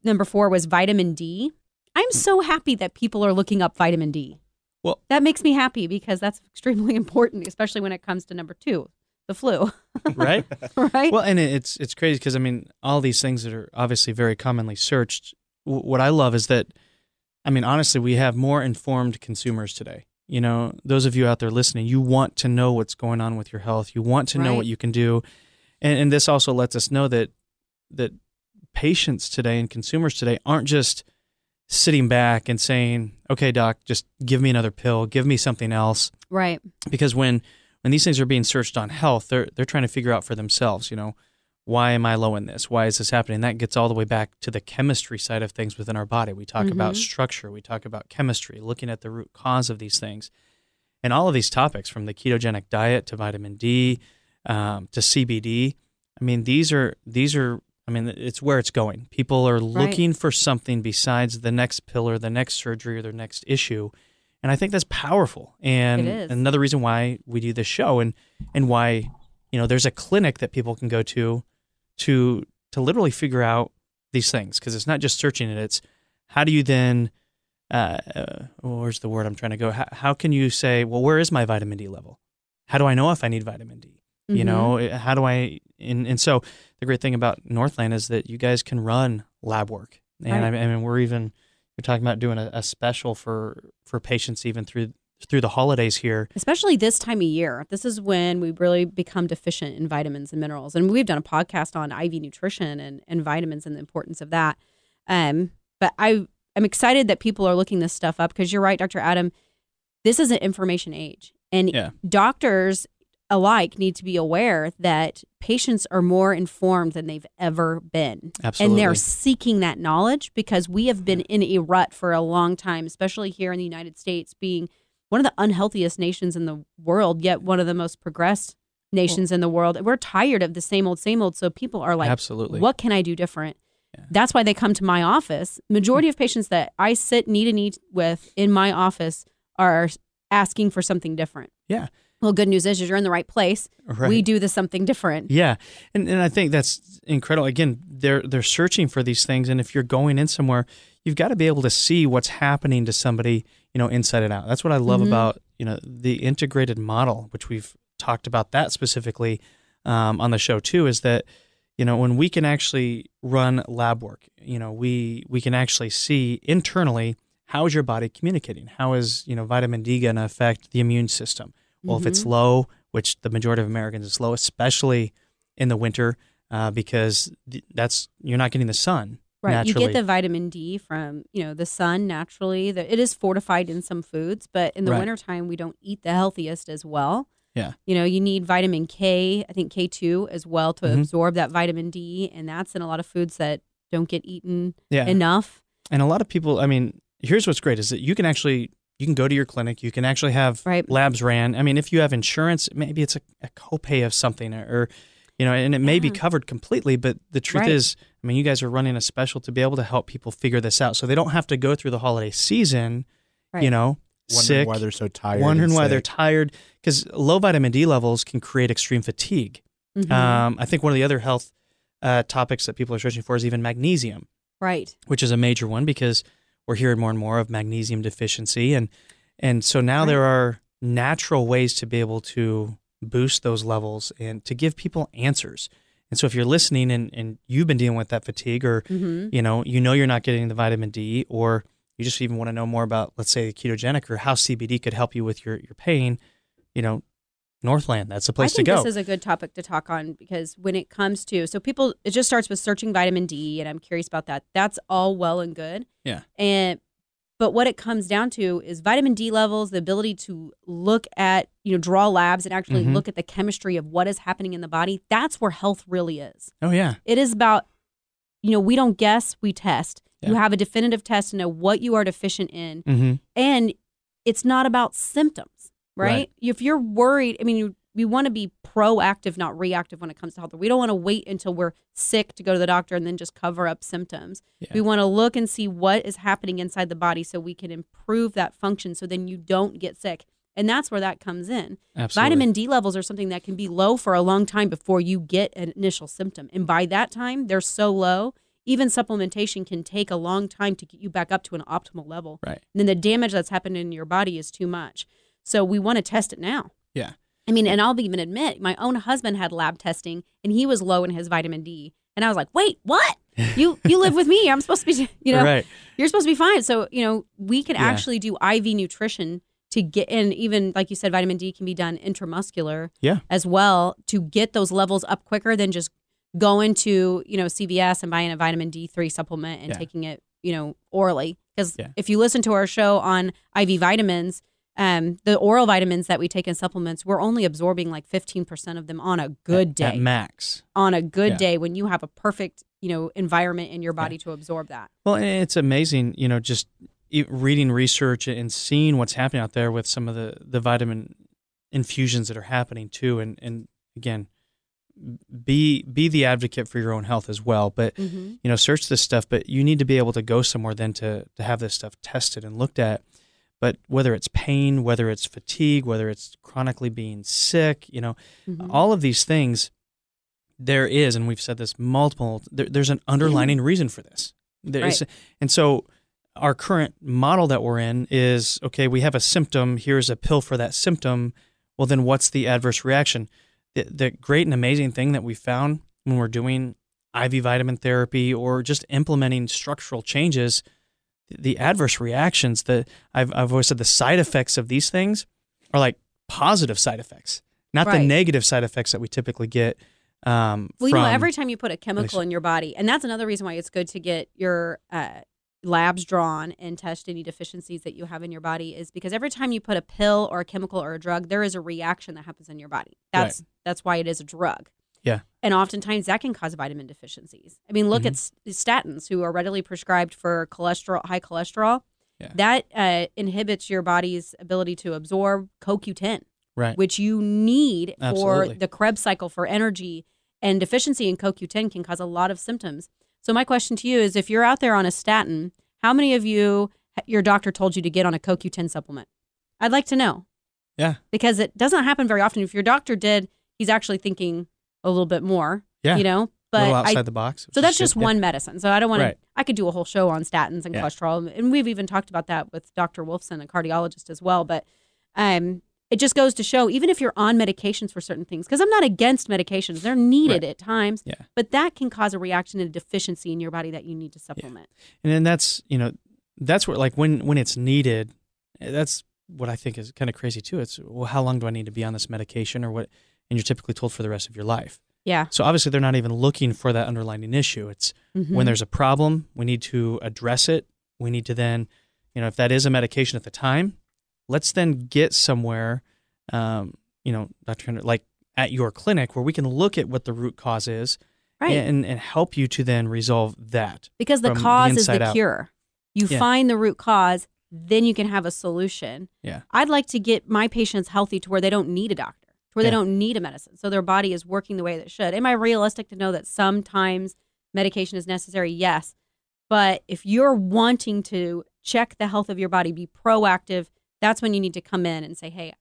[SPEAKER 3] Number four was vitamin D. I'm so happy that people are looking up vitamin D.
[SPEAKER 4] Well-
[SPEAKER 3] that makes me happy because that's extremely important, especially when it comes to number two, the flu.
[SPEAKER 4] right?
[SPEAKER 3] right?
[SPEAKER 4] Well, and it's it's crazy because I mean, all these things that are obviously very commonly searched. W- what I love is that, I mean, honestly, we have more informed consumers today. You know, those of you out there listening, you want to know what's going on with your health. You want to know what you can do, and, and this also lets us know that that patients today and consumers today aren't just sitting back and saying, "Okay, doc, just give me another pill, give me something else."
[SPEAKER 3] right.
[SPEAKER 4] because when when these things are being searched on health, they're they're trying to figure out for themselves, you know, why am I low in this? Why is this happening? That gets all the way back to the chemistry side of things within our body. We talk about
[SPEAKER 3] Mhm.
[SPEAKER 4] structure, we talk about chemistry, looking at the root cause of these things, and all of these topics, from the ketogenic diet to vitamin D um, to CBD. I mean, these are these are. I mean, it's where it's going. People are looking for something besides the next pill or the next surgery or their next issue. And I think that's powerful. And another reason why we do this show and and why, you know, there's a clinic that people can go to to to literally figure out these things because it's not just searching it. It's how do you then uh, uh where's the word I'm trying to go? How, how can you say, well, where is my vitamin D level? How do I know if I need vitamin D? You
[SPEAKER 3] Mhm.
[SPEAKER 4] know, eh, how do I? And, and so the great thing about Northland is that you guys can run lab work, and I,
[SPEAKER 3] Right.
[SPEAKER 4] I mean, we're even you're talking about doing a, a special for for patients even through through the holidays here.
[SPEAKER 3] especially this time of year. This is when we really become deficient in vitamins and minerals. And we've done a podcast on IV nutrition and, and vitamins and the importance of that. Um, but I I'm excited that people are looking this stuff up because you're right, Dr. Adam. This is an information age, and
[SPEAKER 4] Yeah.
[SPEAKER 3] doctors alike need to be aware that patients are more informed than they've ever been.
[SPEAKER 4] Absolutely.
[SPEAKER 3] And they're seeking that knowledge because we have been in a rut for a long time, especially here in the United States, being one of the unhealthiest nations in the world, yet one of the most progressed nations in the world. We're tired of the same old, same old. So people are like,
[SPEAKER 4] Absolutely.
[SPEAKER 3] what can I do different? That's why they come to my office. Majority of patients that I sit knee to knee with in my office are asking for something different.
[SPEAKER 4] Yeah.
[SPEAKER 3] Well, good news is you're in the right place.
[SPEAKER 4] Right.
[SPEAKER 3] We do this something different.
[SPEAKER 4] Yeah, and and I think that's incredible. Again, they're they're searching for these things, and if you're going in somewhere, you've got to be able to see what's happening to somebody, you know, inside and out. That's what I love
[SPEAKER 3] Mhm.
[SPEAKER 4] about you know the integrated model, which we've talked about that specifically um, on the show too. Is that you know when we can actually run lab work, you know, we we can actually see internally how is your body communicating? How is you know vitamin D going to affect the immune system? Well, if it's
[SPEAKER 3] Mm-hmm.
[SPEAKER 4] low, which the majority of Americans is low, especially in the winter, uh, because that's you're not getting the sun
[SPEAKER 3] Right.
[SPEAKER 4] naturally.
[SPEAKER 3] You get the vitamin D from, you know, the sun naturally. The- It is fortified in some foods, but in the
[SPEAKER 4] Right.
[SPEAKER 3] wintertime, we don't eat the healthiest as well.
[SPEAKER 4] Yeah.
[SPEAKER 3] You know, you need vitamin K, I think K2 as well to
[SPEAKER 4] Mhm.
[SPEAKER 3] absorb that vitamin D. And that's in a lot of foods that don't get eaten
[SPEAKER 4] yeah,
[SPEAKER 3] enough.
[SPEAKER 4] and a lot of people. I mean, here's what's great is that you can actually you can go to your clinic. You can actually have
[SPEAKER 3] Right.
[SPEAKER 4] labs ran. I mean, if you have insurance, maybe it's a, a copay of something, or you know, and it may be covered completely. But the truth
[SPEAKER 3] Right.
[SPEAKER 4] is, I mean, you guys are running a special to be able to help people figure this out, so they don't have to go through the holiday season. You
[SPEAKER 3] Right.
[SPEAKER 4] know,
[SPEAKER 5] Wondering
[SPEAKER 4] sick,
[SPEAKER 5] why they're so tired.
[SPEAKER 4] wondering
[SPEAKER 5] and
[SPEAKER 4] why they're tired because low vitamin D levels can create extreme fatigue.
[SPEAKER 3] Mhm.
[SPEAKER 4] Um, I think one of the other health uh, topics that people are searching for is even magnesium,
[SPEAKER 3] right.
[SPEAKER 4] which is a major one because we're hearing more and more of magnesium deficiency, and and so now there are natural ways to be able to boost those levels and to give people answers. And so if you're listening and, and you've been dealing with that fatigue or
[SPEAKER 3] hmm
[SPEAKER 4] you know you know you're not getting the vitamin D or you just even want to know more about let's say the ketogenic or how CBD could help you with your your pain, you know, Northland, that's the place
[SPEAKER 3] I think
[SPEAKER 4] to go.
[SPEAKER 3] this is a good topic to talk on because when it comes to so people it just starts with searching vitamin D and I'm curious about that. That's all well and good.
[SPEAKER 4] Yeah.
[SPEAKER 3] And but what it comes down to is vitamin D levels, the ability to look at, you know, draw labs and actually
[SPEAKER 4] Mhm.
[SPEAKER 3] look at the chemistry of what is happening in the body. That's where health really is.
[SPEAKER 4] oh yeah.
[SPEAKER 3] It is about, you know, we don't guess, we test. You have a definitive test to know what you are deficient in
[SPEAKER 4] Mm-hmm.
[SPEAKER 3] and it's not about symptoms, right?
[SPEAKER 4] Right.
[SPEAKER 3] If you're worried, I mean, you, we want to be proactive, not reactive when it comes to health. We don't want to wait until we're sick to go to the doctor and then just cover up symptoms.
[SPEAKER 4] Yeah.
[SPEAKER 3] We want to look and see what is happening inside the body so we can improve that function so then you don't get sick. And that's where that comes in.
[SPEAKER 4] Absolutely.
[SPEAKER 3] Vitamin D levels are something that can be low for a long time before you get an initial symptom. And by that time, they're so low, even supplementation can take a long time to get you back up to an optimal level.
[SPEAKER 4] Right.
[SPEAKER 3] And then the damage that's happened in your body is too much. So we want to test it now.
[SPEAKER 4] Yeah.
[SPEAKER 3] I mean, and I'll even admit, my own husband had lab testing and he was low in his vitamin D. And I was like, wait, what? You you live with me. I'm supposed to be, you know,
[SPEAKER 4] right.
[SPEAKER 3] you're supposed to be fine. So, you know, we can
[SPEAKER 4] Yeah.
[SPEAKER 3] actually do IV nutrition to get in, even like you said, vitamin D can be done intramuscular
[SPEAKER 4] Yeah.
[SPEAKER 3] as well to get those levels up quicker than just going to, you know, CVS and buying a vitamin D3 supplement and
[SPEAKER 4] Yeah.
[SPEAKER 3] taking it, you know, orally. Because
[SPEAKER 4] Yeah.
[SPEAKER 3] if you listen to our show on IV vitamins, um, the oral vitamins that we take in supplements, we're only absorbing like 15% of them on a good
[SPEAKER 4] At-
[SPEAKER 3] day.
[SPEAKER 4] At max.
[SPEAKER 3] on a good
[SPEAKER 4] Yeah.
[SPEAKER 3] day when you have a perfect, you know, environment in your body to absorb that.
[SPEAKER 4] Well, it's amazing, you know, just reading research and seeing what's happening out there with some of the, the vitamin infusions that are happening too. And, and again, be be the advocate for your own health as well. But
[SPEAKER 3] Mm-hmm.
[SPEAKER 4] you know, search this stuff. But you need to be able to go somewhere then to to have this stuff tested and looked at. But whether it's pain, whether it's fatigue, whether it's chronically being sick, you know,
[SPEAKER 3] Mhm.
[SPEAKER 4] all of these things, there is, and we've said this multiple. There, there's an underlining reason for this. There is, and so our current model that we're in is okay. We have a symptom. Here's a pill for that symptom. Well, then what's the adverse reaction? The, the great and amazing thing that we found when we're doing IV vitamin therapy or just implementing structural changes, the adverse reactions, that I've I've always said the side effects of these things are like positive side effects, not the negative side effects that we typically get. Um,
[SPEAKER 3] Well, you know, every time you put a chemical in your body, and that's another reason why it's good to get your uh, labs drawn and test any deficiencies that you have in your body, is because every time you put a pill or a chemical or a drug, there is a reaction that happens in your body. That's that's why it is a drug.
[SPEAKER 4] Yeah.
[SPEAKER 3] And oftentimes that can cause vitamin deficiencies. I mean, look at
[SPEAKER 4] Mm-hmm.
[SPEAKER 3] s- statins, who are readily prescribed for cholesterol, high cholesterol.
[SPEAKER 4] Yeah.
[SPEAKER 3] That uh, inhibits your body's ability to absorb CoQ10
[SPEAKER 4] right,
[SPEAKER 3] which you need for the Krebs cycle for energy. And deficiency in CoQ10 can cause a lot of symptoms. So my question to you is: If you're out there on a statin, how many of you your doctor told you to get on a CoQ10 supplement? I'd like to know
[SPEAKER 4] yeah,
[SPEAKER 3] because it doesn't happen very often. If your doctor did, he's actually thinking a little bit more.
[SPEAKER 4] yeah,
[SPEAKER 3] you know.
[SPEAKER 4] a
[SPEAKER 3] But
[SPEAKER 4] little
[SPEAKER 3] I,
[SPEAKER 4] outside the box.
[SPEAKER 3] so that's
[SPEAKER 4] good.
[SPEAKER 3] just
[SPEAKER 4] Yeah.
[SPEAKER 3] one medicine. So I don't want
[SPEAKER 4] Right.
[SPEAKER 3] to. I could do a whole show on statins and
[SPEAKER 4] Yeah.
[SPEAKER 3] cholesterol, and we've even talked about that with Dr. Wolfson, a cardiologist as well. But um, it just goes to show, even if you're on medications for certain things, because I'm not against medications, they're needed
[SPEAKER 4] Right.
[SPEAKER 3] at times.
[SPEAKER 4] Yeah.
[SPEAKER 3] But that can cause a reaction and a deficiency in your body that you need to supplement.
[SPEAKER 4] and then that's you know that's where like when when it's needed that's what i think is kind of crazy too it's well how long do i need to be on this medication or what and you're typically told for the rest of your life
[SPEAKER 3] Yeah.
[SPEAKER 4] so obviously they're not even looking for that underlying issue it's
[SPEAKER 3] Mhm.
[SPEAKER 4] when there's a problem we need to address it we need to then you know if that is a medication at the time let's then get somewhere um, you know dr Kendra, like at your clinic where we can look at what the root cause is
[SPEAKER 3] right.
[SPEAKER 4] and, and help you to then resolve that
[SPEAKER 3] because the
[SPEAKER 4] from the
[SPEAKER 3] cause is the
[SPEAKER 4] out.
[SPEAKER 3] cure. You
[SPEAKER 4] Yeah.
[SPEAKER 3] find the root cause, then you can have a solution.
[SPEAKER 4] Yeah.
[SPEAKER 3] I'd like to get my patients healthy to where they don't need a doctor, to where
[SPEAKER 4] Yeah.
[SPEAKER 3] they don't need a medicine, so their body is working the way that it should. Am I realistic to know that sometimes medication is necessary? Yes. But if you're wanting to check the health of your body, be proactive, that's when you need to come in and say, hey,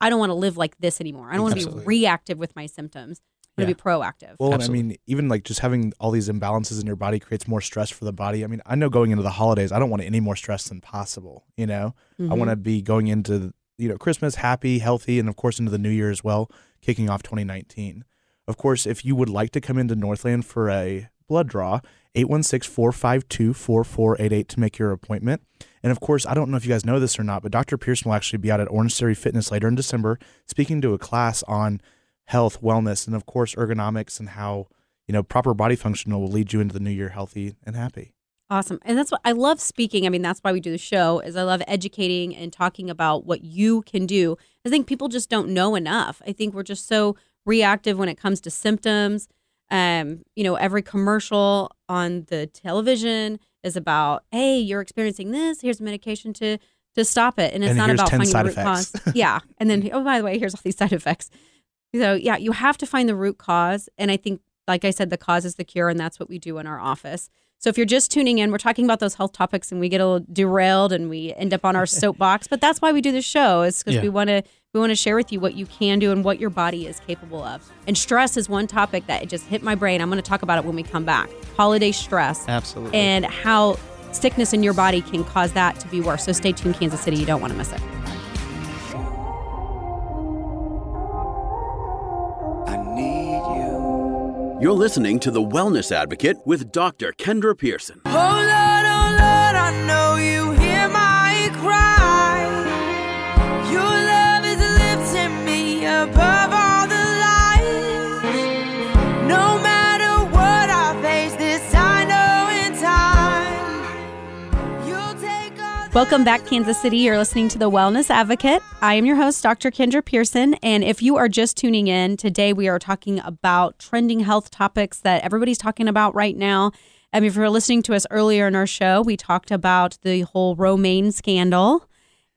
[SPEAKER 3] I don't want to live like this anymore. I don't want to be reactive with my symptoms. I want to be proactive.
[SPEAKER 5] Well, and I mean, even like just having all these imbalances in your body creates more stress for the body. I mean, I know going into the holidays, I don't want any more stress than possible. You know, I
[SPEAKER 3] Mhm.
[SPEAKER 5] want to be going into you know Christmas happy, healthy, and of course into the new year as well, kicking off 2019. Of course, if you would like to come into Northland for a blood draw, 816-452-4488 to make your appointment. And of course, I don't know if you guys know this or not, but Dr. Pearson will actually be out at Orange Theory Fitness later in December speaking to a class on health, wellness, and of course ergonomics and how, you know, proper body function will lead you into the new year healthy and happy.
[SPEAKER 3] Awesome. And that's what I love speaking. I mean, that's why we do the show is I love educating and talking about what you can do. I think people just don't know enough. I think we're just so reactive when it comes to symptoms. Um, you know, every commercial on the television is about, hey, you're experiencing this, here's medication to to stop it. And it's
[SPEAKER 5] And
[SPEAKER 3] not about finding the root
[SPEAKER 5] effects.
[SPEAKER 3] cause. yeah. And then oh by the way, here's all these side effects. So yeah, you have to find the root cause. And I think, like I said, the cause is the cure, and that's what we do in our office. So if you're just tuning in, we're talking about those health topics, and we get a little derailed, and we end up on our soapbox. But that's why we do the show, is because
[SPEAKER 4] Yeah.
[SPEAKER 3] we want to we want to share with you what you can do and what your body is capable of. And stress is one topic that just hit my brain. I'm going to talk about it when we come back. Holiday stress
[SPEAKER 4] Absolutely.
[SPEAKER 3] and how sickness in your body can cause that to be worse. So stay tuned, Kansas City. You don't want to miss it.
[SPEAKER 1] You're listening to The Wellness Advocate with Dr. Kendra Pearson.
[SPEAKER 3] Welcome back, Kansas City. You're listening to The Wellness Advocate. I am your host, Dr. Kendra Pearson. And if you are just tuning in, today we are talking about trending health topics that everybody's talking about right now. Um, if you were listening to us earlier in our show, we talked about the whole romaine scandal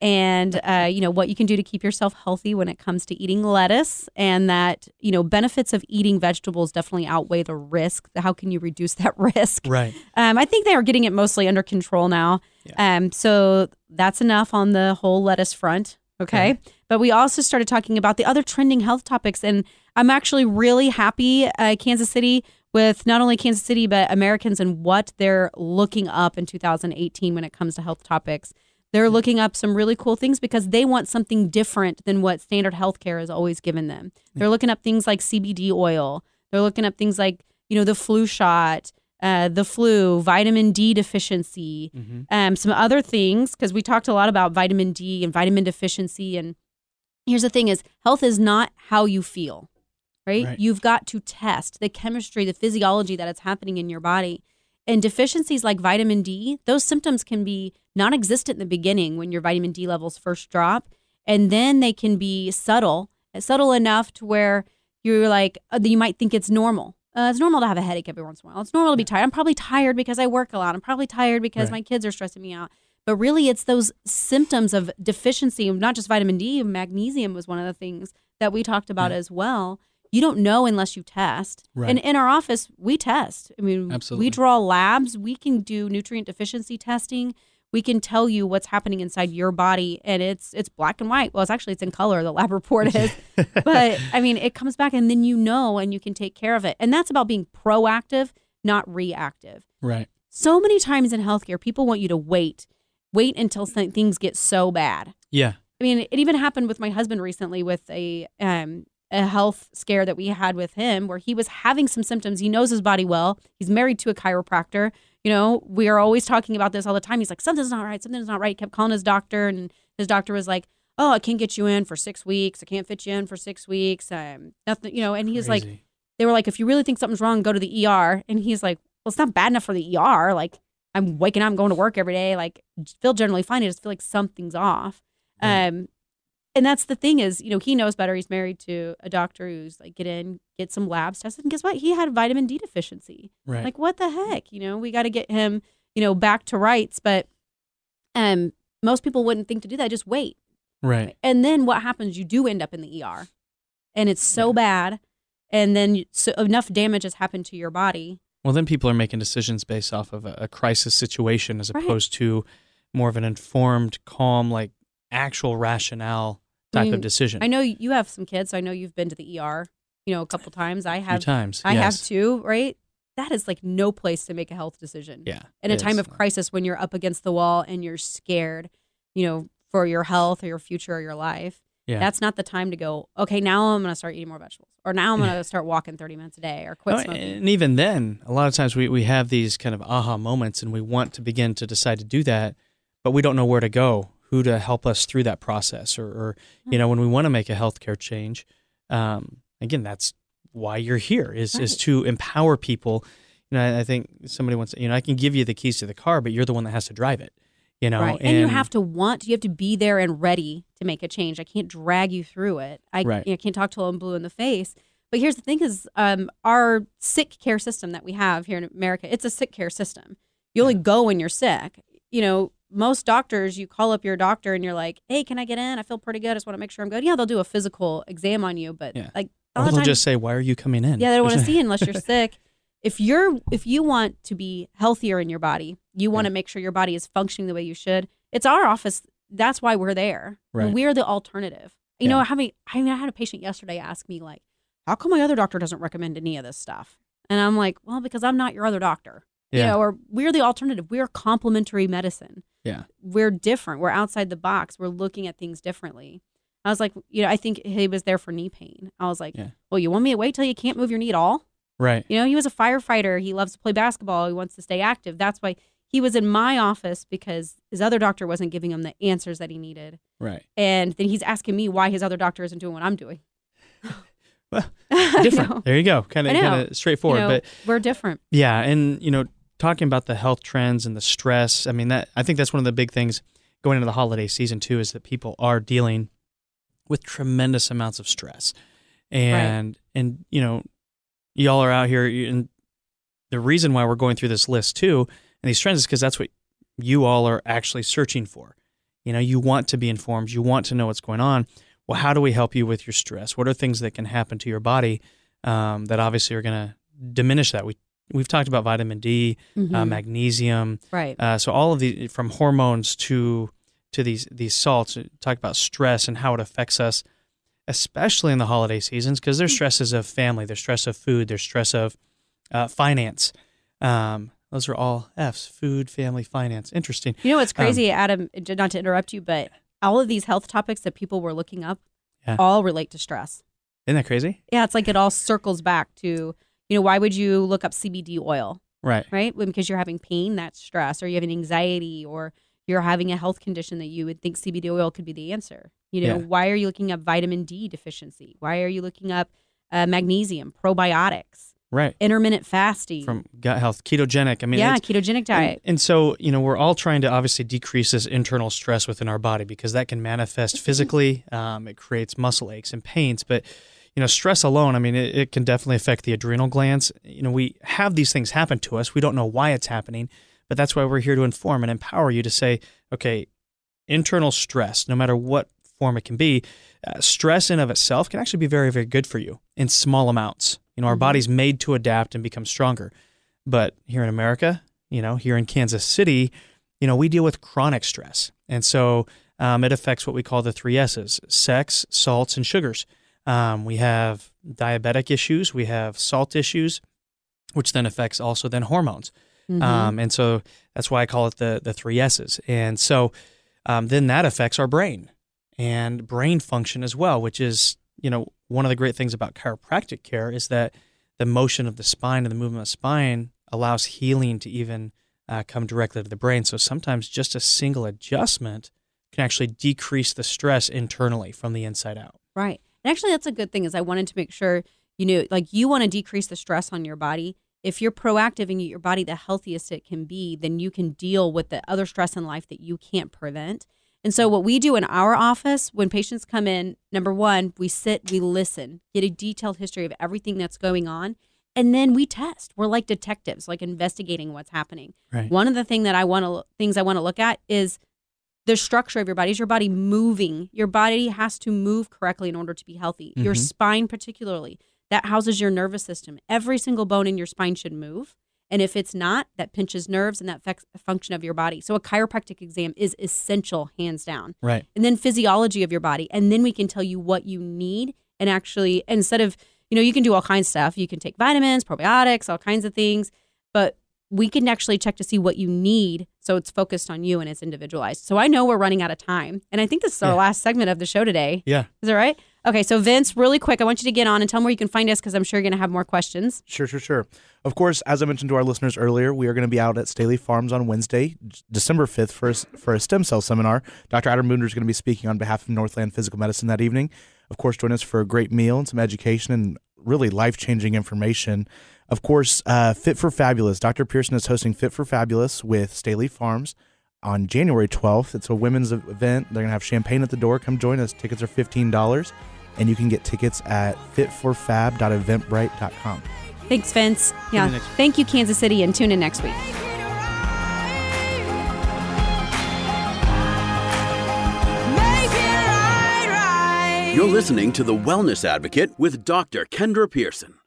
[SPEAKER 3] and uh, you know what you can do to keep yourself healthy when it comes to eating lettuce and that you know benefits of eating vegetables definitely outweigh the risk how can you reduce that risk
[SPEAKER 4] right.
[SPEAKER 3] um, I think they are getting it mostly under control now. Um, so that's enough on the whole lettuce front. Okay. But we also started talking about the other trending health topics. And I'm actually really happy, uh, Kansas City, with not only Kansas City, but Americans and what they're looking up in 2018 when it comes to health topics. They're looking up some really cool things because they want something different than what standard healthcare has always given them. They're looking up things like CBD oil. They're looking up things like, you know, the flu shot, uh, the flu, vitamin D deficiency,
[SPEAKER 4] Mhm.
[SPEAKER 3] um, some other things because we talked a lot about vitamin D and vitamin deficiency. And here's the thing: is health is not how you feel, right?
[SPEAKER 4] Right.
[SPEAKER 3] You've got to test the chemistry, the physiology that is happening in your body. And deficiencies like vitamin D, those symptoms can be non-existent in the beginning when your vitamin D levels first drop, and then they can be subtle, subtle enough to where you're like uh, you might think it's normal. Uh, it's normal to have a headache every once in a while. It's normal to be tired. I'm probably tired because I work a lot. I'm probably tired because
[SPEAKER 4] Right.
[SPEAKER 3] my kids are stressing me out. But really, it's those symptoms of deficiency, not just vitamin D. Magnesium was one of the things that we talked about as well. You don't know unless you test.
[SPEAKER 4] Right.
[SPEAKER 3] And in our office, we test. I mean,
[SPEAKER 4] Absolutely.
[SPEAKER 3] we draw labs. We can do nutrient deficiency testing. We can tell you what's happening inside your body, and it's it's black and white. Well, it's actually it's in color. The lab report is, but I mean, it comes back, and then you know, and you can take care of it. And that's about being proactive, not reactive
[SPEAKER 4] Right.
[SPEAKER 3] so many times in healthcare, people want you to wait, wait until things get so bad.
[SPEAKER 4] Yeah.
[SPEAKER 3] I mean, it even happened with my husband recently with a um, a health scare that we had with him, where he was having some symptoms. He knows his body well. He's married to a chiropractor. You know, we are always talking about this all the time. He's like, something's not right. Something's not right. He kept calling his doctor, and his doctor was like, "Oh, I can't get you in for six weeks. I can't fit you in for six weeks. Um, nothing. You know." And he's like, they were like, if you really think something's wrong, go to the ER. And he's like, well, it's not bad enough for the ER. Like, I'm waking up, I'm going to work every day. Like, feel generally fine. I just feel like something's off.
[SPEAKER 4] Right.
[SPEAKER 3] Um, and that's the thing is, you know, he knows better. He's married to a doctor who's like, get in, get some labs tested. And guess what? He had vitamin D deficiency.
[SPEAKER 4] right.
[SPEAKER 3] Like, what the heck? You know, we got to get him, you know, back to rights. But um, most people wouldn't think to do that. Just wait.
[SPEAKER 4] right.
[SPEAKER 3] And then what happens? You do end up in the ER, and it's so
[SPEAKER 4] Yeah.
[SPEAKER 3] bad, and then you- so enough damage has happened to your body.
[SPEAKER 4] Well, then people are making decisions based off of a, a crisis situation as
[SPEAKER 3] Right.
[SPEAKER 4] opposed to more of an informed, calm, like actual rationale type
[SPEAKER 3] mean,
[SPEAKER 4] of decision.
[SPEAKER 3] I know you have some kids, so I know you've been to the ER, you know, a couple times. I have,
[SPEAKER 4] times.
[SPEAKER 3] I have
[SPEAKER 4] yes.
[SPEAKER 3] too. Right? That is like no place to make a health decision.
[SPEAKER 4] Yeah.
[SPEAKER 3] In a time
[SPEAKER 4] is.
[SPEAKER 3] of crisis, when you're up against the wall and you're scared, you know, for your health or your future or your life.
[SPEAKER 4] Yeah.
[SPEAKER 3] That's not the time to go. Okay, now I'm going to start eating more vegetables, or now I'm going to start walking 30 minutes a day, or quit
[SPEAKER 4] Oh,
[SPEAKER 3] smoking.
[SPEAKER 4] and even then, a lot of times we, we have these kind of aha moments and we want to begin to decide to do that, but we don't know where to go, who to help us through that process. Or, or you know, when we want to make a healthcare change, um, again, that's why you're here is, is to empower people. You know, I- think somebody wants, you know, I can give you the keys to the car, but you're the one that has to drive it. You know,
[SPEAKER 3] right. And, you have to want, you have to be there and ready to make a change. I can't drag you through it. I,
[SPEAKER 4] Right.
[SPEAKER 3] I can't talk till I'm blue in the face. But here's the thing is um, our sick care system that we have here in America, it's a sick care system. You only go when you're sick. You know, most doctors, you call up your doctor and you're like, hey, can I get in? I feel pretty good. I just want to make sure I'm good. Yeah, they'll do a physical exam on you. But
[SPEAKER 4] Yeah.
[SPEAKER 3] like,
[SPEAKER 4] or
[SPEAKER 3] all the
[SPEAKER 4] they'll
[SPEAKER 3] time,
[SPEAKER 4] just say, why are you coming in?
[SPEAKER 3] yeah, they don't want to see you unless you're sick. If you're if you want to be healthier in your body, you want
[SPEAKER 4] Yeah.
[SPEAKER 3] to make sure your body is functioning the way you should. It's our office. That's why we're there.
[SPEAKER 4] Right.
[SPEAKER 3] we're the alternative. You know,
[SPEAKER 4] Yeah.
[SPEAKER 3] having I, mean, I had a patient yesterday ask me like, "How come my other doctor doesn't recommend any of this stuff?" And I'm like, "Well, because I'm not your other doctor." You
[SPEAKER 4] Yeah.
[SPEAKER 3] know, or we're the alternative. We're complementary medicine.
[SPEAKER 4] Yeah.
[SPEAKER 3] We're different. We're outside the box. We're looking at things differently. I was like, you know, I think he was there for knee pain. I was like,
[SPEAKER 4] Yeah.
[SPEAKER 3] well, you want me to wait till you can't move your knee at all?
[SPEAKER 4] Right.
[SPEAKER 3] You know, he was a firefighter. He loves to play basketball. He wants to stay active. That's why he was in my office because his other doctor wasn't giving him the answers that he needed.
[SPEAKER 4] Right.
[SPEAKER 3] And then he's asking me why his other doctor isn't doing what I'm doing.
[SPEAKER 4] Well, different. There you go. Kind of straightforward.
[SPEAKER 3] You know,
[SPEAKER 4] but
[SPEAKER 3] we're different.
[SPEAKER 4] Yeah, and you know, talking about the health trends and the stress, I mean that I think that's one of the big things going into the holiday season too is that people are dealing with tremendous amounts of stress. And and you know, y'all are out here and the reason why we're going through this list too and these trends is because that's what you all are actually searching for. You know, you want to be informed, you want to know what's going on. Well, how do we help you with your stress? What are things that can happen to your body um, that obviously are going to diminish that? We we've talked about vitamin D, uh,
[SPEAKER 3] Mhm.
[SPEAKER 4] magnesium,
[SPEAKER 3] right.
[SPEAKER 4] uh, so all of the from hormones to to these these salts. uh, Talk about stress and how it affects us, especially in the holiday seasons, because there's stresses of family, there's stress of food, there's stress of uh, finance. Um, those are all F's: food, family, finance. Interesting.
[SPEAKER 3] You know what's
[SPEAKER 4] Um,
[SPEAKER 3] crazy, Adam? Not to interrupt you, but all of these health topics that people were looking up
[SPEAKER 4] Yeah.
[SPEAKER 3] all relate to stress.
[SPEAKER 4] Isn't that crazy?
[SPEAKER 3] Yeah, it's like it all circles back to, you know, why would you look up CBD oil?
[SPEAKER 4] Right.
[SPEAKER 3] right? When- Because you're having pain, that's stress, or you have an anxiety, or you're having a health condition that you would think CBD oil could be the answer. You know,
[SPEAKER 4] Yeah.
[SPEAKER 3] why are you looking up vitamin D deficiency? Why are you looking up uh, magnesium, probiotics,
[SPEAKER 4] Right.
[SPEAKER 3] intermittent fasting?
[SPEAKER 4] From gut health, ketogenic. I mean,
[SPEAKER 3] yeah, ketogenic diet.
[SPEAKER 4] And, and so, you know, we're all trying to obviously decrease this internal stress within our body because that can manifest physically. Um, it creates muscle aches and pains. But, you know, stress alone, I mean, it, it can definitely affect the adrenal glands. You know, we have these things happen to us. We don't know why it's happening, but that's why we're here to inform and empower you to say, okay, internal stress, no matter what form it can be, uh, stress in of itself can actually be very, very good for you in small amounts. You know, our
[SPEAKER 3] Mhm.
[SPEAKER 4] body's made to adapt and become stronger. But here in America, you know, here in Kansas City, you know, we deal with chronic stress. And so um, it affects what we call the three S's sex, salts, and sugars. Um, we have diabetic issues, we have salt issues, which then affects also then hormones.
[SPEAKER 3] Mhm.
[SPEAKER 4] Um, and so that's why I call it the the three S's. And so um, then that affects our brain and brain function as well, which is you know one of the great things about chiropractic care is that the motion of the spine and the movement of the spine allows healing to even uh, come directly to the brain. So sometimes just a single adjustment can actually decrease the stress internally from the inside out.
[SPEAKER 3] Right. And actually, that's a good thing. Is I wanted to make sure you knew, like, you want to decrease the stress on your body. If you're proactive and get your body the healthiest it can be, then you can deal with the other stress in life that you can't prevent. And so, what we do in our office when patients come in, number one, we sit, we listen, get a detailed history of everything that's going on, and then we test. We're like detectives, like investigating what's happening.
[SPEAKER 4] Right.
[SPEAKER 3] One of the thing that I want to things I want to look at is the structure of your body. Is your body moving? Your body has to move correctly in order to be healthy. Your
[SPEAKER 4] Mhm.
[SPEAKER 3] spine, particularly, that houses your nervous system. Every single bone in your spine should move. And if it's not, that pinches nerves and that affects the function of your body. So a chiropractic exam is essential, hands down.
[SPEAKER 4] Right.
[SPEAKER 3] And then physiology of your body. And then we can tell you what you need. And actually, instead of, you know, you can do all kinds of stuff. You can take vitamins, probiotics, all kinds of things. But we can actually check to see what you need so it's focused on you and it's individualized. So I know we're running out of time. And I think this is our
[SPEAKER 4] Yeah.
[SPEAKER 3] last segment of the show today.
[SPEAKER 4] Yeah.
[SPEAKER 3] Is that right? Okay, so Vince, really quick, I want you to get on and tell them where you can find us because I'm sure you're going to have more questions.
[SPEAKER 5] Sure, sure, sure. Of course, as I mentioned to our listeners earlier, we are going to be out at Staley Farms on Wednesday, December 5th, for a, for a stem cell seminar. Dr. Adam Boonder is going to be speaking on behalf of Northland Physical Medicine that evening. Of course, join us for a great meal and some education and really life changing information. Of course, uh, Fit for Fabulous. Dr. Pearson is hosting Fit for Fabulous with Staley Farms on January 12th. It's a women's event. They're going to have champagne at the door. Come join us. Tickets are $15, and you can get tickets at fitforfab.eventbrite.com.
[SPEAKER 3] Thanks, Vince. Yeah. Thank you, Kansas City, and tune in next week.
[SPEAKER 1] You're listening to The Wellness Advocate with Dr. Kendra Pearson.